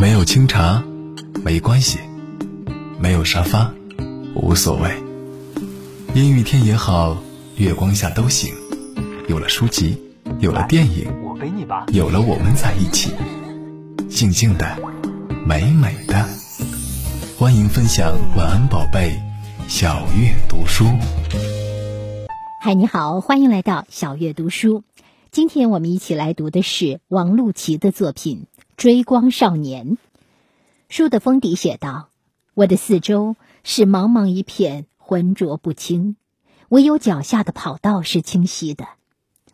没有清茶，没关系；没有沙发，无所谓。阴雨天也好，月光下都行。有了书籍，有了电影，有了我们在一起，静静的，美美的。欢迎分享晚安宝贝，小月读书。嗨，你好，欢迎来到小月读书。今天我们一起来读的是王露琪的作品。追光少年，书的封底写道：“我的四周是茫茫一片，浑浊不清，唯有脚下的跑道是清晰的。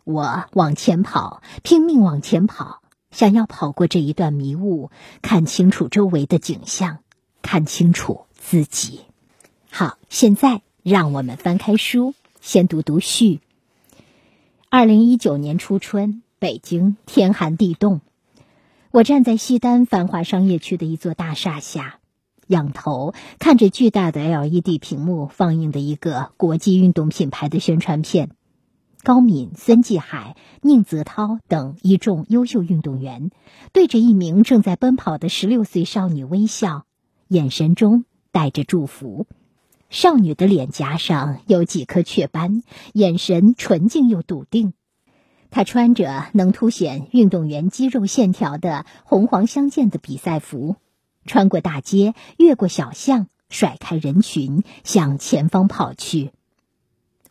我往前跑，拼命往前跑，想要跑过这一段迷雾，看清楚周围的景象，看清楚自己。好，现在让我们翻开书，先读读序。二零一九年初春，北京天寒地冻。”我站在西单繁华商业区的一座大厦下，仰头看着巨大的 LED 屏幕放映的一个国际运动品牌的宣传片。高敏、孙继海、宁泽涛等一众优秀运动员对着一名正在奔跑的十六岁少女微笑，眼神中带着祝福。少女的脸颊上有几颗雀斑，眼神纯净又笃定。他穿着能凸显运动员肌肉线条的红黄相间的比赛服，穿过大街，越过小巷，甩开人群，向前方跑去。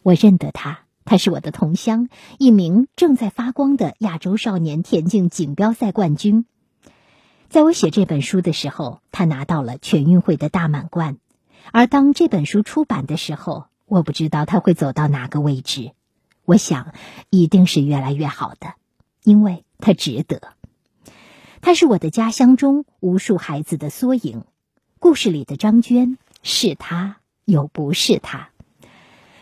我认得他，他是我的同乡，一名正在发光的亚洲少年田径锦标赛冠军。在我写这本书的时候，他拿到了全运会的大满贯。而当这本书出版的时候，我不知道他会走到哪个位置。我想，一定是越来越好的，因为他值得。他是我的家乡中无数孩子的缩影。故事里的张娟是他，又不是他。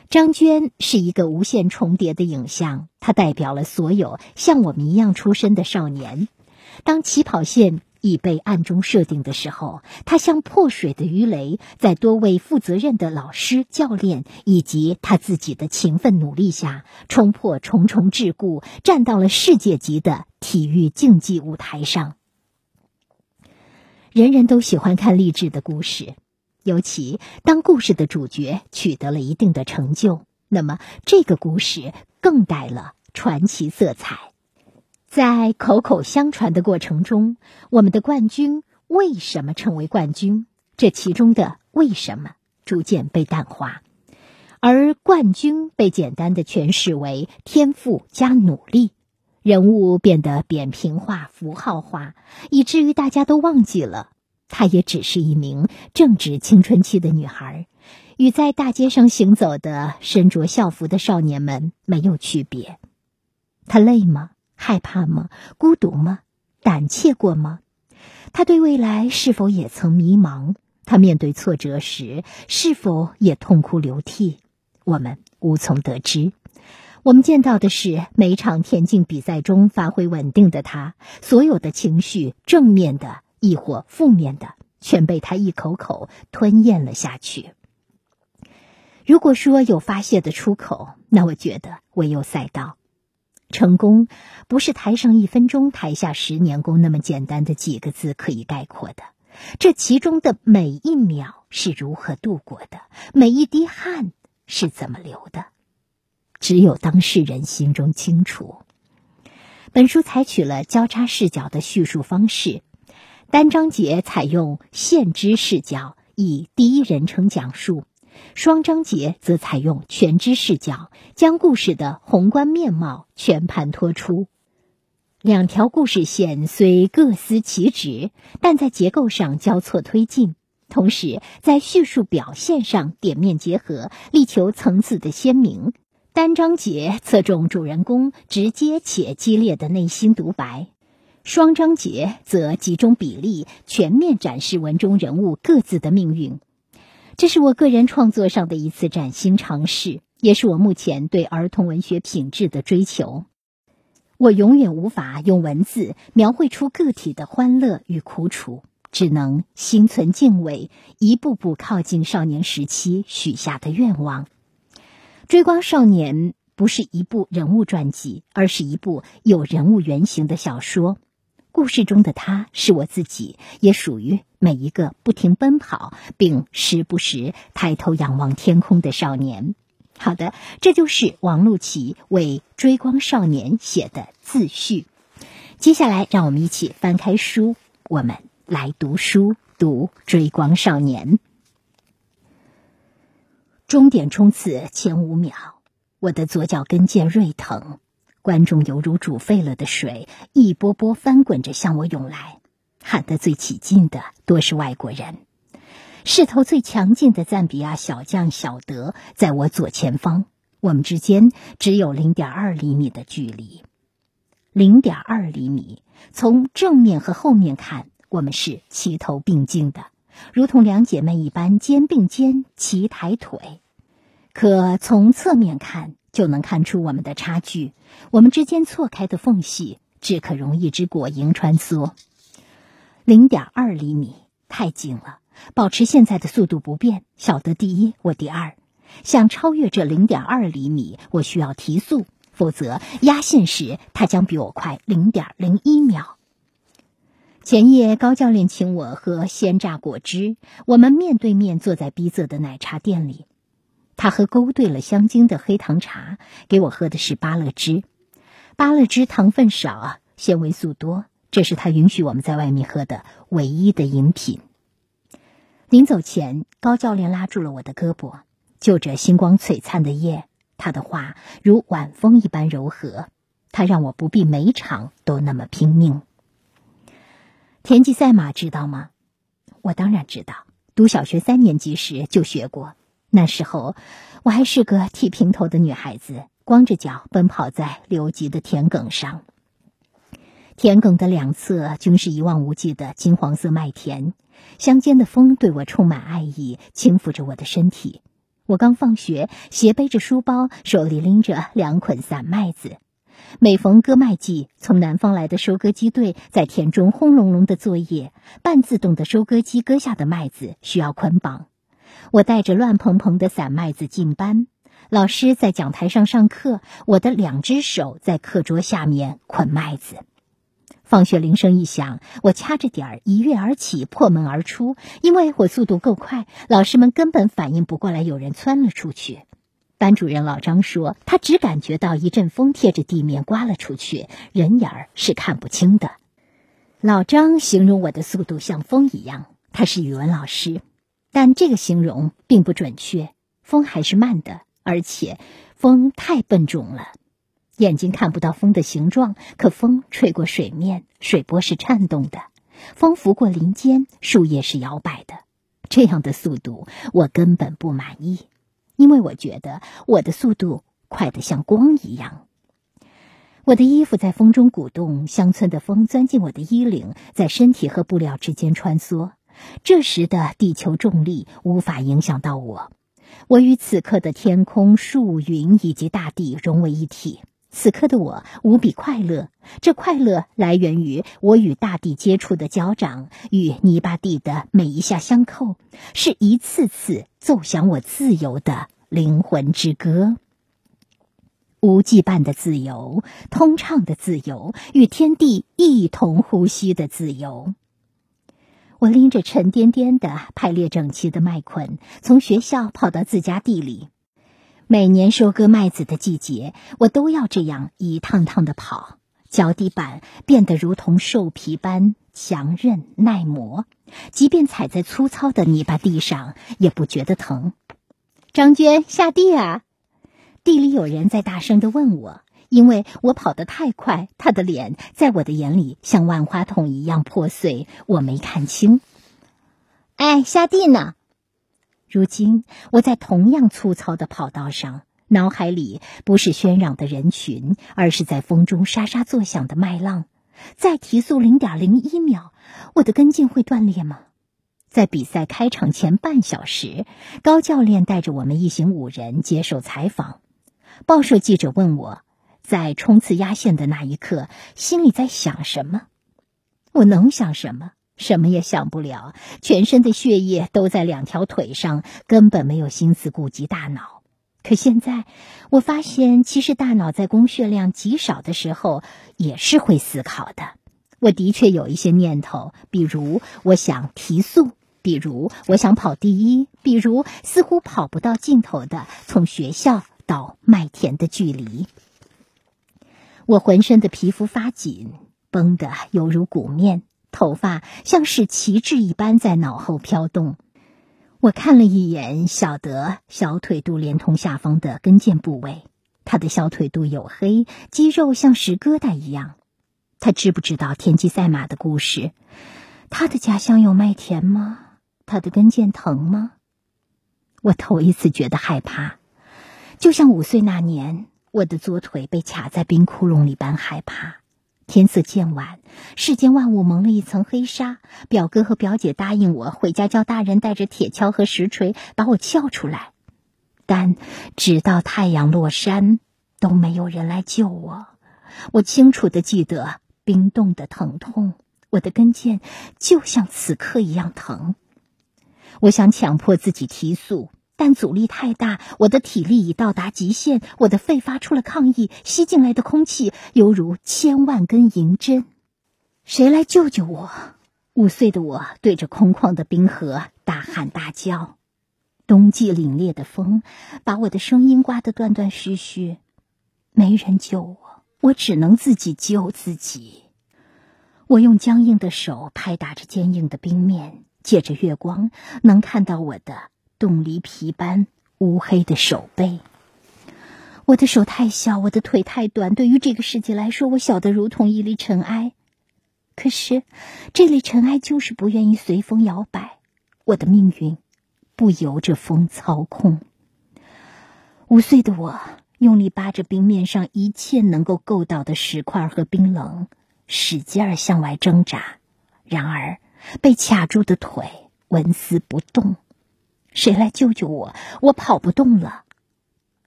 张娟是一个无限重叠的影像，它代表了所有像我们一样出身的少年。当起跑线。已被暗中设定的时候，他像破水的鱼雷，在多位负责任的老师、教练以及他自己的勤奋努力下，冲破重重桎梏，站到了世界级的体育竞技舞台上。人人都喜欢看励志的故事，尤其当故事的主角取得了一定的成就，那么这个故事更带了传奇色彩。在口口相传的过程中，我们的冠军为什么成为冠军？这其中的为什么逐渐被淡化，而冠军被简单的诠释为天赋加努力，人物变得扁平化、符号化，以至于大家都忘记了，她也只是一名正值青春期的女孩，与在大街上行走的身着校服的少年们没有区别。她累吗？害怕吗？孤独吗？胆怯过吗？他对未来是否也曾迷茫？他面对挫折时是否也痛哭流涕？我们无从得知。我们见到的是每场田径比赛中发挥稳定的他，所有的情绪，正面的亦或负面的，全被他一口口吞咽了下去。如果说有发泄的出口，那我觉得唯有赛道。成功不是台上一分钟，台下十年功那么简单的几个字可以概括的。这其中的每一秒是如何度过的，每一滴汗是怎么流的，只有当事人心中清楚。本书采取了交叉视角的叙述方式，单章节采用现知视角，以第一人称讲述。双章节则采用全知视角，将故事的宏观面貌全盘托出。两条故事线虽各司其职，但在结构上交错推进，同时在叙述表现上点面结合，力求层次的鲜明。单章节侧重主人公直接且激烈的内心独白，双章节则集中比例，全面展示文中人物各自的命运。这是我个人创作上的一次崭新尝试，也是我目前对儿童文学品质的追求。我永远无法用文字描绘出个体的欢乐与苦楚，只能心存敬畏，一步步靠近少年时期许下的愿望。《追光少年》不是一部人物传记，而是一部有人物原型的小说。故事中的他是我自己，也属于每一个不停奔跑并时不时抬头仰望天空的少年。好的，这就是王璐琪为《追光少年》写的自序。接下来，让我们一起翻开书，我们来读书，读《追光少年》。终点冲刺前五秒，我的左脚跟腱锐疼，观众犹如煮沸了的水，一波波翻滚着向我涌来。喊得最起劲的多是外国人。势头最强劲的赞比亚小将小德在我左前方，我们之间只有零点二厘米的距离。零点二厘米，从正面和后面看，我们是齐头并进的，如同两姐妹一般肩并肩齐抬腿。可从侧面看，就能看出我们的差距。我们之间错开的缝隙，只可容一只果蝇穿梭。零点二厘米，太近了。保持现在的速度不变，小德第一，我第二。想超越这零点二厘米，我需要提速，否则压线时他将比我快零点零一秒。前夜高教练请我喝鲜榨果汁，我们面对面坐在逼仄的奶茶店里。他喝勾兑了香精的黑糖茶，给我喝的是芭乐汁。芭乐汁糖分少，纤维素多，这是他允许我们在外面喝的唯一的饮品。临走前，高教练拉住了我的胳膊，就着星光璀璨的夜，他的话如晚风一般柔和。他让我不必每场都那么拼命。田忌赛马知道吗？我当然知道，读小学三年级时就学过。那时候我还是个剃平头的女孩子，光着脚奔跑在留级的田埂上。田埂的两侧均是一望无际的金黄色麦田。乡间的风对我充满爱意，轻抚着我的身体。我刚放学，斜背着书包，手里拎着两捆散麦子。每逢割麦季，从南方来的收割机队在田中轰隆隆的作业，半自动的收割机割下的麦子需要捆绑。我带着乱蓬蓬的散麦子进班，老师在讲台上上课，我的两只手在课桌下面捆麦子。放学铃声一响，我掐着点儿一跃而起，破门而出。因为我速度够快，老师们根本反应不过来，有人窜了出去。班主任老张说，他只感觉到一阵风贴着地面刮了出去，人影儿是看不清的。老张形容我的速度像风一样，他是语文老师，但这个形容并不准确。风还是慢的，而且风太笨重了。眼睛看不到风的形状，可风吹过水面，水波是颤动的；风拂过林间，树叶是摇摆的。这样的速度，我根本不满意，因为我觉得我的速度快得像光一样。我的衣服在风中鼓动，乡村的风钻进我的衣领，在身体和布料之间穿梭。这时的地球重力无法影响到我，我与此刻的天空、树、云以及大地融为一体。此刻的我无比快乐，这快乐来源于我与大地接触的脚掌，与泥巴地的每一下相扣，是一次次奏响我自由的灵魂之歌。无羁绊的自由，通畅的自由，与天地一同呼吸的自由。我拎着沉甸甸的、排列整齐的麦捆，从学校跑到自家地里。每年收割麦子的季节，我都要这样一趟趟的跑，脚底板变得如同兽皮般强韧耐磨，即便踩在粗糙的泥巴地上，也不觉得疼。张娟下地啊！地里有人在大声的问我，因为我跑得太快，他的脸在我的眼里像万花筒一样破碎，我没看清。哎，下地呢？如今，我在同样粗糙的跑道上，脑海里不是喧嚷的人群，而是在风中沙沙作响的麦浪。再提速零点零一秒，我的跟腱会断裂吗？在比赛开场前半小时，高教练带着我们一行五人接受采访。报社记者问我，在冲刺压线的那一刻，心里在想什么？我能想什么？什么也想不了，全身的血液都在两条腿上，根本没有心思顾及大脑。可现在，我发现，其实大脑在供血量极少的时候也是会思考的。我的确有一些念头，比如我想提速，比如我想跑第一，比如似乎跑不到尽头的从学校到麦田的距离。我浑身的皮肤发紧，绷得犹如鼓面，头发像是旗帜一般在脑后飘动。我看了一眼晓得小腿肚连同下方的跟腱部位，他的小腿肚黝黑，肌肉像石疙瘩一样。他知不知道田忌赛马的故事？他的家乡有麦田吗？他的跟腱疼吗？我头一次觉得害怕，就像五岁那年我的左腿被卡在冰窟窿里般害怕。天色渐晚，世间万物蒙了一层黑纱。表哥和表姐答应我回家叫大人带着铁锹和石锤把我撬出来，但直到太阳落山，都没有人来救我。我清楚的记得。冰冻的疼痛，我的跟腱就像此刻一样疼。我想强迫自己提速，但阻力太大，我的体力已到达极限，我的肺发出了抗议，吸进来的空气犹如千万根银针。谁来救救我？五岁的我对着空旷的冰河大喊大叫。冬季凛冽的风把我的声音刮得断断续续，没人救我。我只能自己救自己。我用僵硬的手拍打着坚硬的冰面，借着月光能看到我的冻梨皮般乌黑的手背。我的手太小，我的腿太短，对于这个世界来说，我小得如同一粒尘埃。可是，这粒尘埃就是不愿意随风摇摆。我的命运不由着风操控。五岁的我。用力扒着冰面上一切能够够到的石块和冰冷，使劲儿向外挣扎。然而，被卡住的腿纹丝不动。谁来救救我？我跑不动了。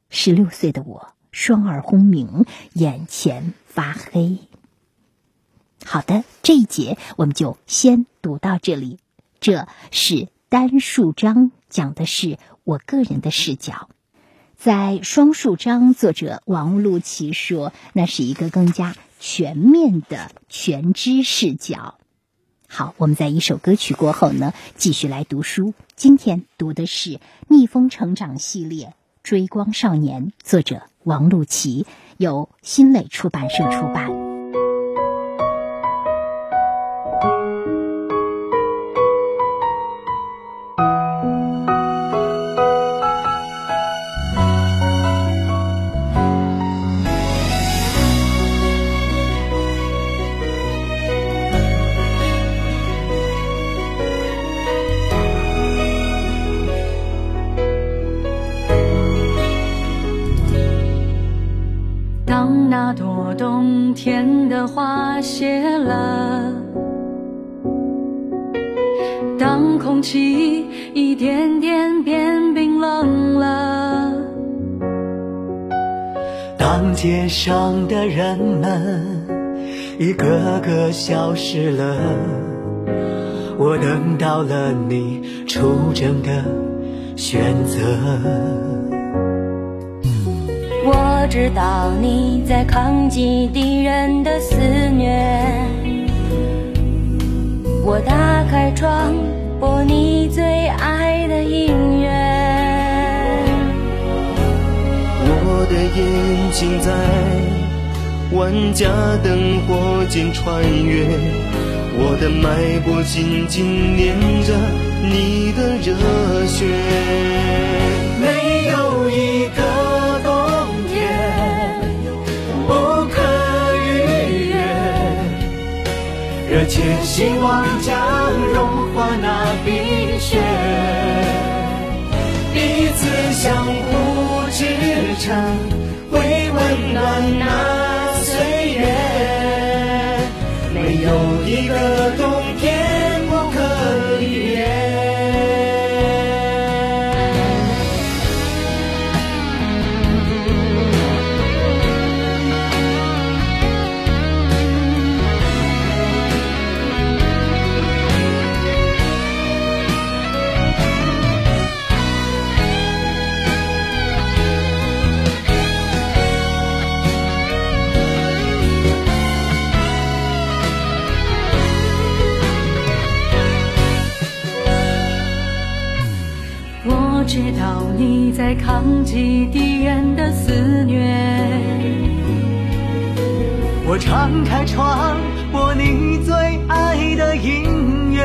十六岁的我，双耳轰鸣，眼前发黑。好的，这一节我们就先读到这里。这是单数章，讲的是我个人的视角。在双数章，作者王璐琪说，那是一个更加全面的全知视角。好，我们在一首歌曲过后呢，继续来读书。今天读的是《逆风成长系列·追光少年》，作者王璐琪，由新蕾出版社出版。天的花谢了，当空气一点点变冰冷了，当街上的人们一个个消失了，我等到了你出征的选择。我知道你在抗击敌人的肆虐，我打开窗播你最爱的音乐。我的眼睛在万家灯火间穿越，我的脉搏紧紧连着你的热血，希望将融化那冰雪，彼此相互支撑，会温暖那知道你在抗击敌人的肆虐。我敞开窗，播你最爱的音乐。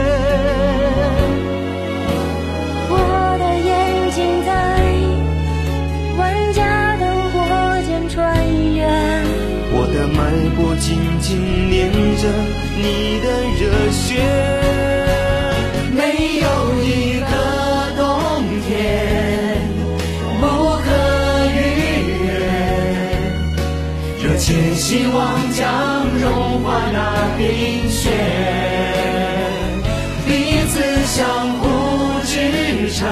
我的眼睛在万家灯火间穿越，我的脉搏紧紧连着你的热血，冰雪，彼此相互支撑，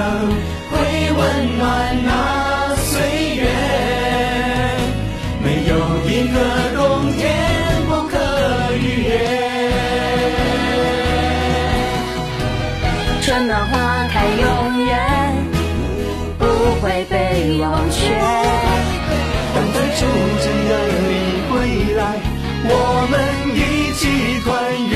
会温暖那岁月。没有一个冬天不可逾越。春暖花开永远不会被忘却。等待出征的你归来，我们一起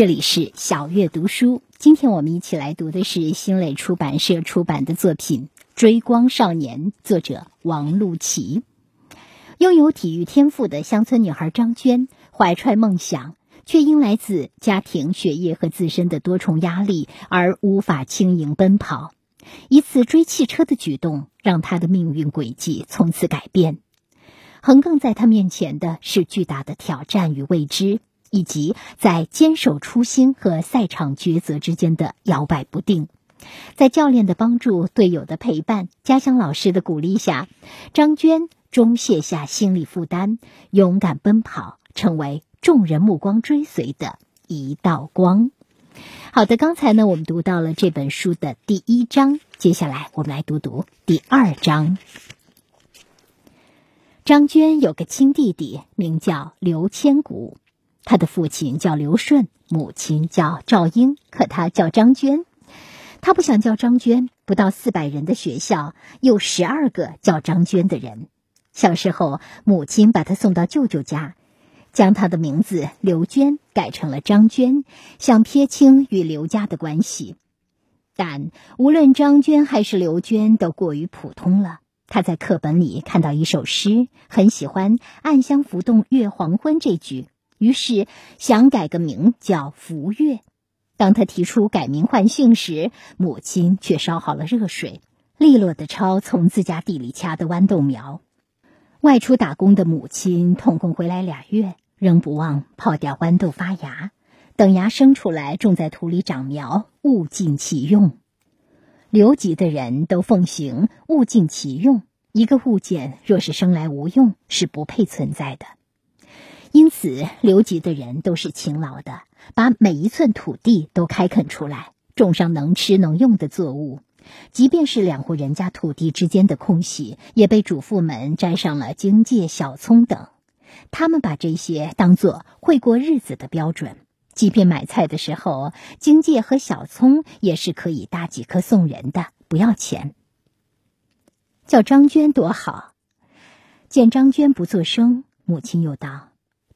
这里是小月读书，今天我们一起来读的是新蕾出版社出版的作品《追光少年》，作者王璐琪。拥有体育天赋的乡村女孩张娟，怀揣梦想，却因来自家庭、学业和自身的多重压力而无法轻盈奔跑。一次追汽车的举动，让她的命运轨迹从此改变。横亘在她面前的是巨大的挑战与未知。以及在坚守初心和赛场抉择之间的摇摆不定，在教练的帮助、队友的陪伴、家乡老师的鼓励下，张娟终卸下心理负担，勇敢奔跑，成为众人目光追随的一道光。好的，刚才呢，我们读到了这本书的第一章，接下来我们来读读第二章。张娟有个亲弟弟，名叫刘千古。他的父亲叫刘顺，母亲叫赵英，可他叫张娟。他不想叫张娟，不到四百人的学校有十二个叫张娟的人。小时候，母亲把他送到舅舅家，将他的名字刘娟改成了张娟，想撇清与刘家的关系。但无论张娟还是刘娟，都过于普通了。他在课本里看到一首诗，很喜欢“暗香浮动月黄昏”这句。于是想改个名叫福月。当他提出改名换姓时，母亲却烧好了热水，利落的抄从自家地里掐的豌豆苗。外出打工的母亲痛空回来俩月，仍不忘泡掉豌豆发芽，等芽生出来种在土里长苗，物尽其用。留级的人都奉行物尽其用，一个物件若是生来无用，是不配存在的。因此，留级的人都是勤劳的，把每一寸土地都开垦出来，种上能吃能用的作物。即便是两户人家土地之间的空隙，也被主妇们摘上了荆芥、小葱等。他们把这些当做会过日子的标准。即便买菜的时候，荆芥和小葱也是可以搭几颗送人的，不要钱。叫张娟多好。见张娟不作声，母亲又道。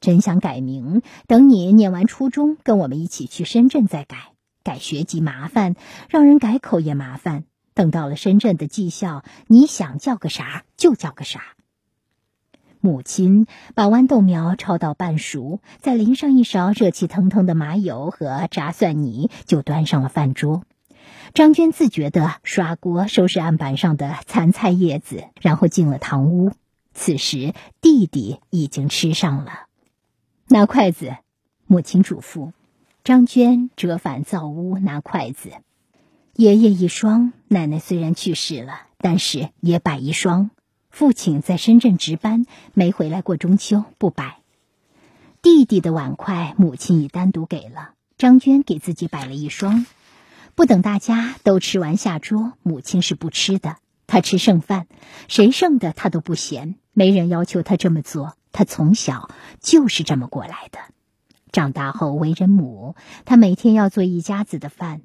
真想改名，等你念完初中，跟我们一起去深圳再改。改学籍麻烦，让人改口也麻烦。等到了深圳的技校，你想叫个啥就叫个啥。母亲把豌豆苗焯到半熟，再淋上一勺热气腾腾的麻油和炸蒜泥，就端上了饭桌。张娟自觉地刷锅、收拾案板上的残菜叶子，然后进了堂屋。此时，弟弟已经吃上了。拿筷子，母亲嘱咐。张娟折返灶屋拿筷子。爷爷一双，奶奶虽然去世了，但是也摆一双。父亲在深圳值班，没回来过中秋，不摆。弟弟的碗筷，母亲已单独给了张娟，给自己摆了一双。不等大家都吃完下桌，母亲是不吃的，她吃剩饭，谁剩的她都不嫌，没人要求他这么做，他从小就是这么过来的。长大后为人母，他每天要做一家子的饭，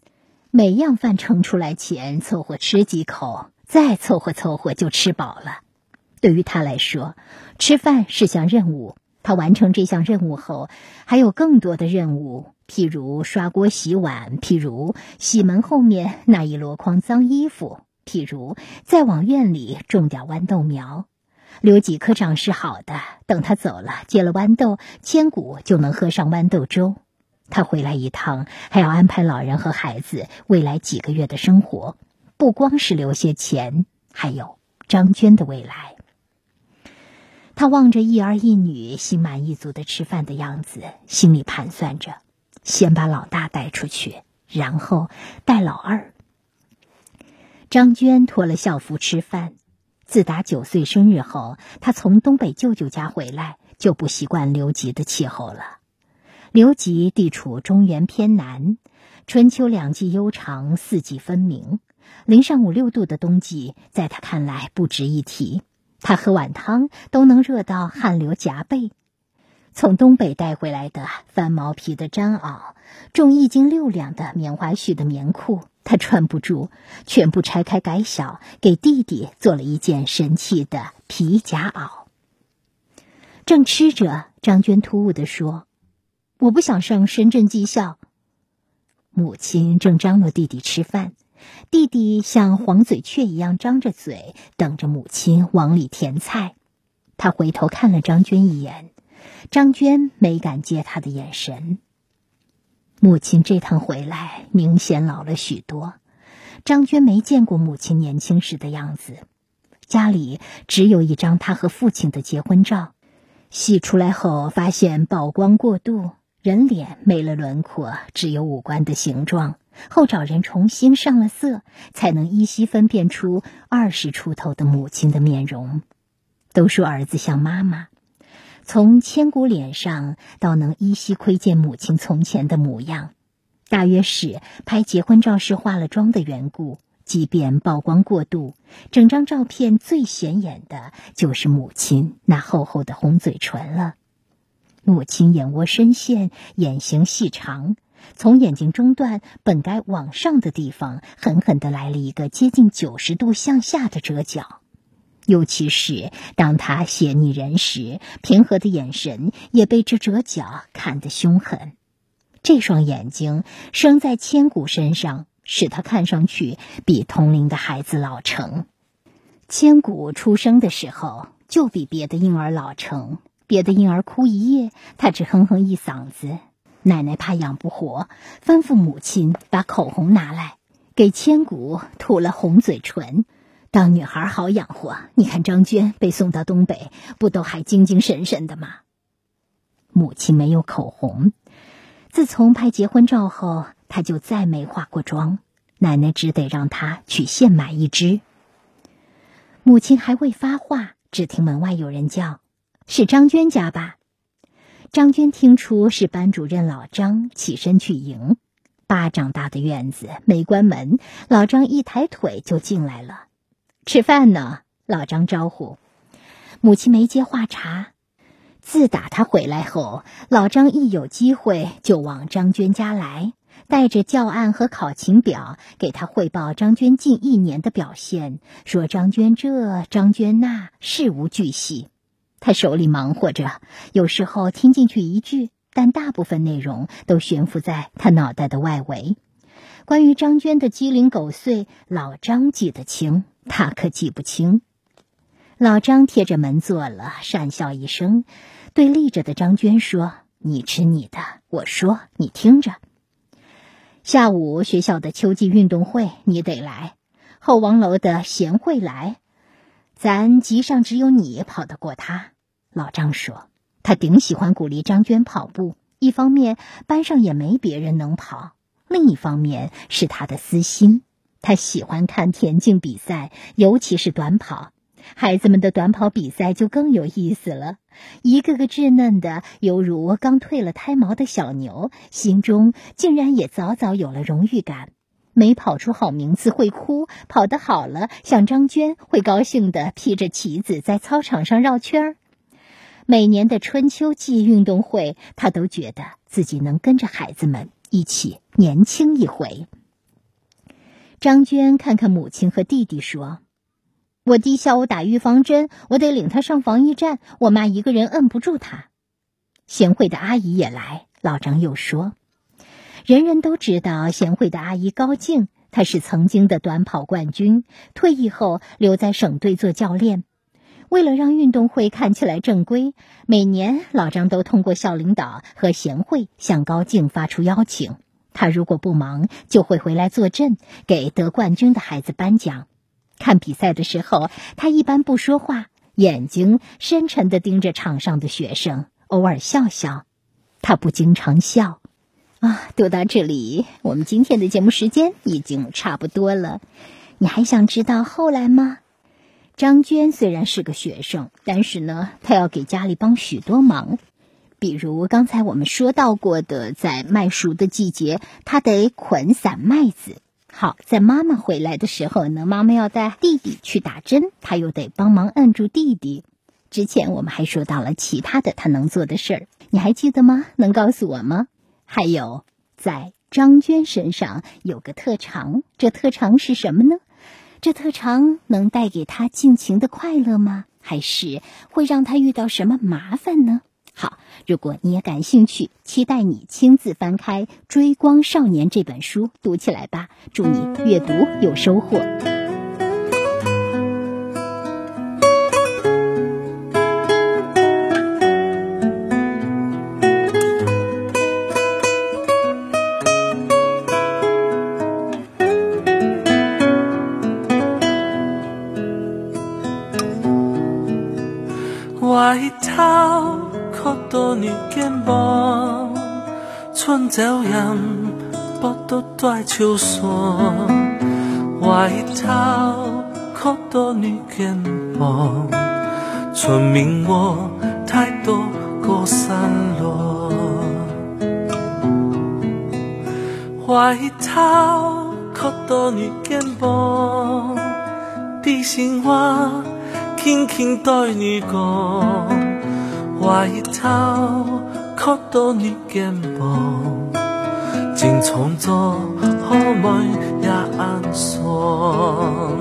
每样饭盛出来前凑合吃几口，再凑合凑合就吃饱了。对于他来说，吃饭是项任务。他完成这项任务后，还有更多的任务，譬如刷锅洗碗，譬如洗门后面那一箩筐脏衣服，譬如再往院里种点豌豆苗，留几颗长势好的，等他走了，结了豌豆，千古就能喝上豌豆粥。他回来一趟，还要安排老人和孩子未来几个月的生活，不光是留些钱，还有张娟的未来。他望着一儿一女心满意足的吃饭的样子，心里盘算着：先把老大带出去，然后带老二。张娟脱了校服吃饭。自打九岁生日后，他从东北舅舅家回来，就不习惯留级的气候了。留级地处中原偏南，春秋两季悠长，四季分明，零上五六度的冬季，在他看来不值一提。他喝碗汤都能热到汗流浃背，从东北带回来的翻毛皮的毡袄，重一斤六两的棉花絮的棉裤，他穿不住，全部拆开改小，给弟弟做了一件神气的皮夹袄。正吃着，张娟突兀地说：“我不想上深圳技校。”母亲正张罗弟弟吃饭。弟弟像黄嘴雀一样张着嘴，等着母亲往里填菜。他回头看了张娟一眼，张娟没敢接他的眼神。母亲这趟回来明显老了许多，张娟没见过母亲年轻时的样子。家里只有一张她和父亲的结婚照，洗出来后发现曝光过度，人脸没了轮廓，只有五官的形状。后找人重新上了色，才能依稀分辨出二十出头的母亲的面容。都说儿子像妈妈，从千古脸上到能依稀窥见母亲从前的模样，大约是拍结婚照时化了妆的缘故。即便曝光过度，整张照片最显眼的就是母亲那厚厚的红嘴唇了。母亲眼窝深陷，眼型细长。从眼睛中段本该往上的地方，狠狠地来了一个接近九十度向下的折角。尤其是当他写拟人时，平和的眼神也被这折角看得凶狠。这双眼睛生在千古身上，使他看上去比同龄的孩子老成。千古出生的时候就比别的婴儿老成，别的婴儿哭一夜，他只哼哼一嗓子。奶奶怕养不活，吩咐母亲把口红拿来，给千古涂了红嘴唇，当女孩好养活。你看张娟被送到东北，不都还精精神神的吗？母亲没有口红，自从拍结婚照后，她就再没化过妆。奶奶只得让她去现买一支。母亲还未发话，只听门外有人叫：“是张娟家吧？”张娟听出是班主任老张，起身去迎。巴掌大的院子没关门，老张一抬腿就进来了。吃饭呢，老张招呼。母亲没接话茬。自打他回来后，老张一有机会就往张娟家来，带着教案和考勤表给他汇报张娟近一年的表现，说张娟这，张娟那，事无巨细。他手里忙活着，有时候听进去一句，但大部分内容都悬浮在他脑袋的外围。关于张娟的鸡零狗碎，老张记得清，他可记不清。老张贴着门坐了，讪笑一声，对立着的张娟说：“你吃你的，我说你听着。下午学校的秋季运动会你得来，后王楼的贤惠来，咱集上只有你跑得过他。”老张说：“他顶喜欢鼓励张娟跑步，一方面班上也没别人能跑，另一方面是他的私心。”他喜欢看田径比赛，尤其是短跑。孩子们的短跑比赛就更有意思了，一个个稚嫩的，犹如刚褪了胎毛的小牛，心中竟然也早早有了荣誉感。没跑出好名次会哭，跑得好了，像张娟会高兴的披着旗子在操场上绕圈儿。每年的春秋季运动会，他都觉得自己能跟着孩子们一起年轻一回。张娟看看母亲和弟弟，说：“我弟下午打预防针，我得领他上防疫站。我妈一个人摁不住他。”贤惠的阿姨也来。老张又说：“人人都知道贤惠的阿姨高静，她是曾经的短跑冠军，退役后留在省队做教练。为了让运动会看起来正规，每年老张都通过校领导和贤惠向高静发出邀请。”他如果不忙，就会回来坐镇，给得冠军的孩子颁奖。看比赛的时候，他一般不说话，眼睛深沉地盯着场上的学生，偶尔笑笑。他不经常笑。啊，读到这里，我们今天的节目时间已经差不多了。你还想知道后来吗？张娟虽然是个学生，但是呢，她要给家里帮许多忙。比如刚才我们说到过的，在麦熟的季节，他得捆散麦子。好，在妈妈回来的时候呢，妈妈要带弟弟去打针，他又得帮忙摁住弟弟。之前我们还说到了其他的他能做的事儿，你还记得吗？能告诉我吗？还有，在张娟身上有个特长，这特长是什么呢？这特长能带给他尽情的快乐吗？还是会让他遇到什么麻烦呢？好，如果你也感兴趣，期待你亲自翻开《追光少年》这本书，读起来吧。祝你阅读有收获。你肩膀，春走人，不独在秋霜，外套靠到你肩膀，村明我太多过散落，外套靠到你肩膀，低声我轻轻对你讲。外套靠到你肩膀，正创作好梦也安爽。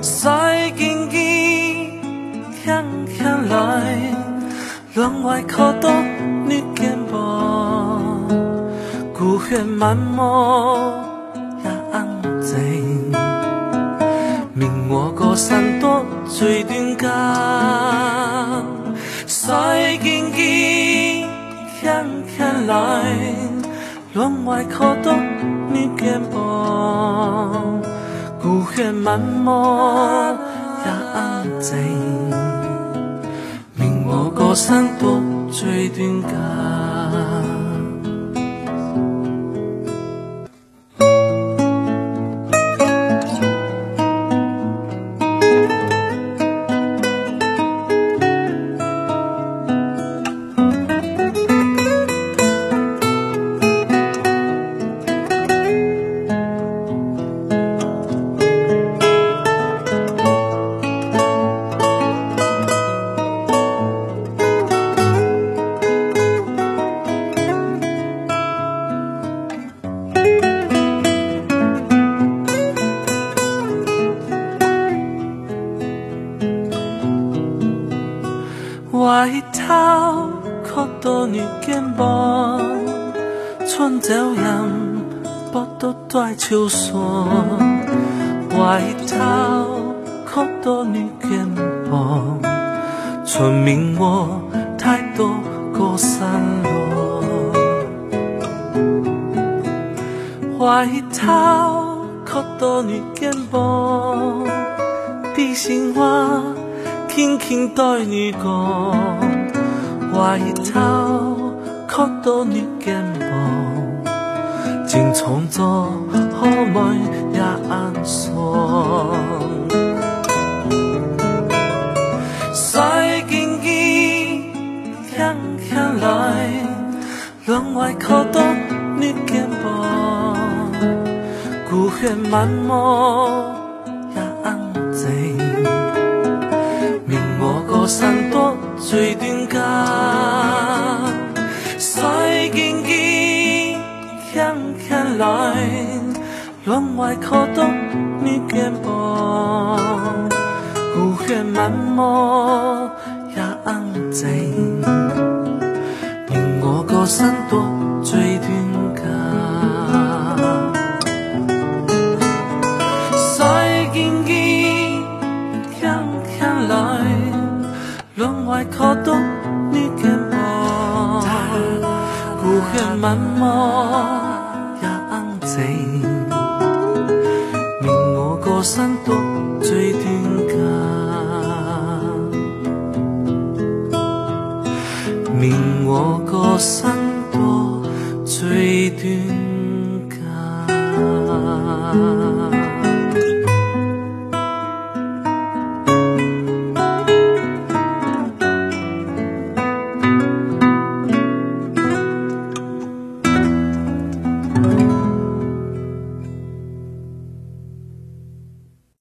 赛经济强强来，乱外靠到你肩膀，孤悬满目也安静。明我过山多。最短间，赛经济向向来，窗外可多你肩膀，孤悬满目也安静，明我高山多最短间。阳，不都在秋霜。外套靠到你肩膀，村民我太多过山落，外套靠到你肩膀，地心话轻轻对你讲，外套靠到你肩膀，真创作好梦也安爽。外靠到你肩膀，孤轩满目也安静，明我个山多最顶间，西经伊向向来，乱外靠到你肩膀。孤轩满目也安静，令我个山轮外靠到你给我。孤轩满目也安静，令我个山多最短家。明我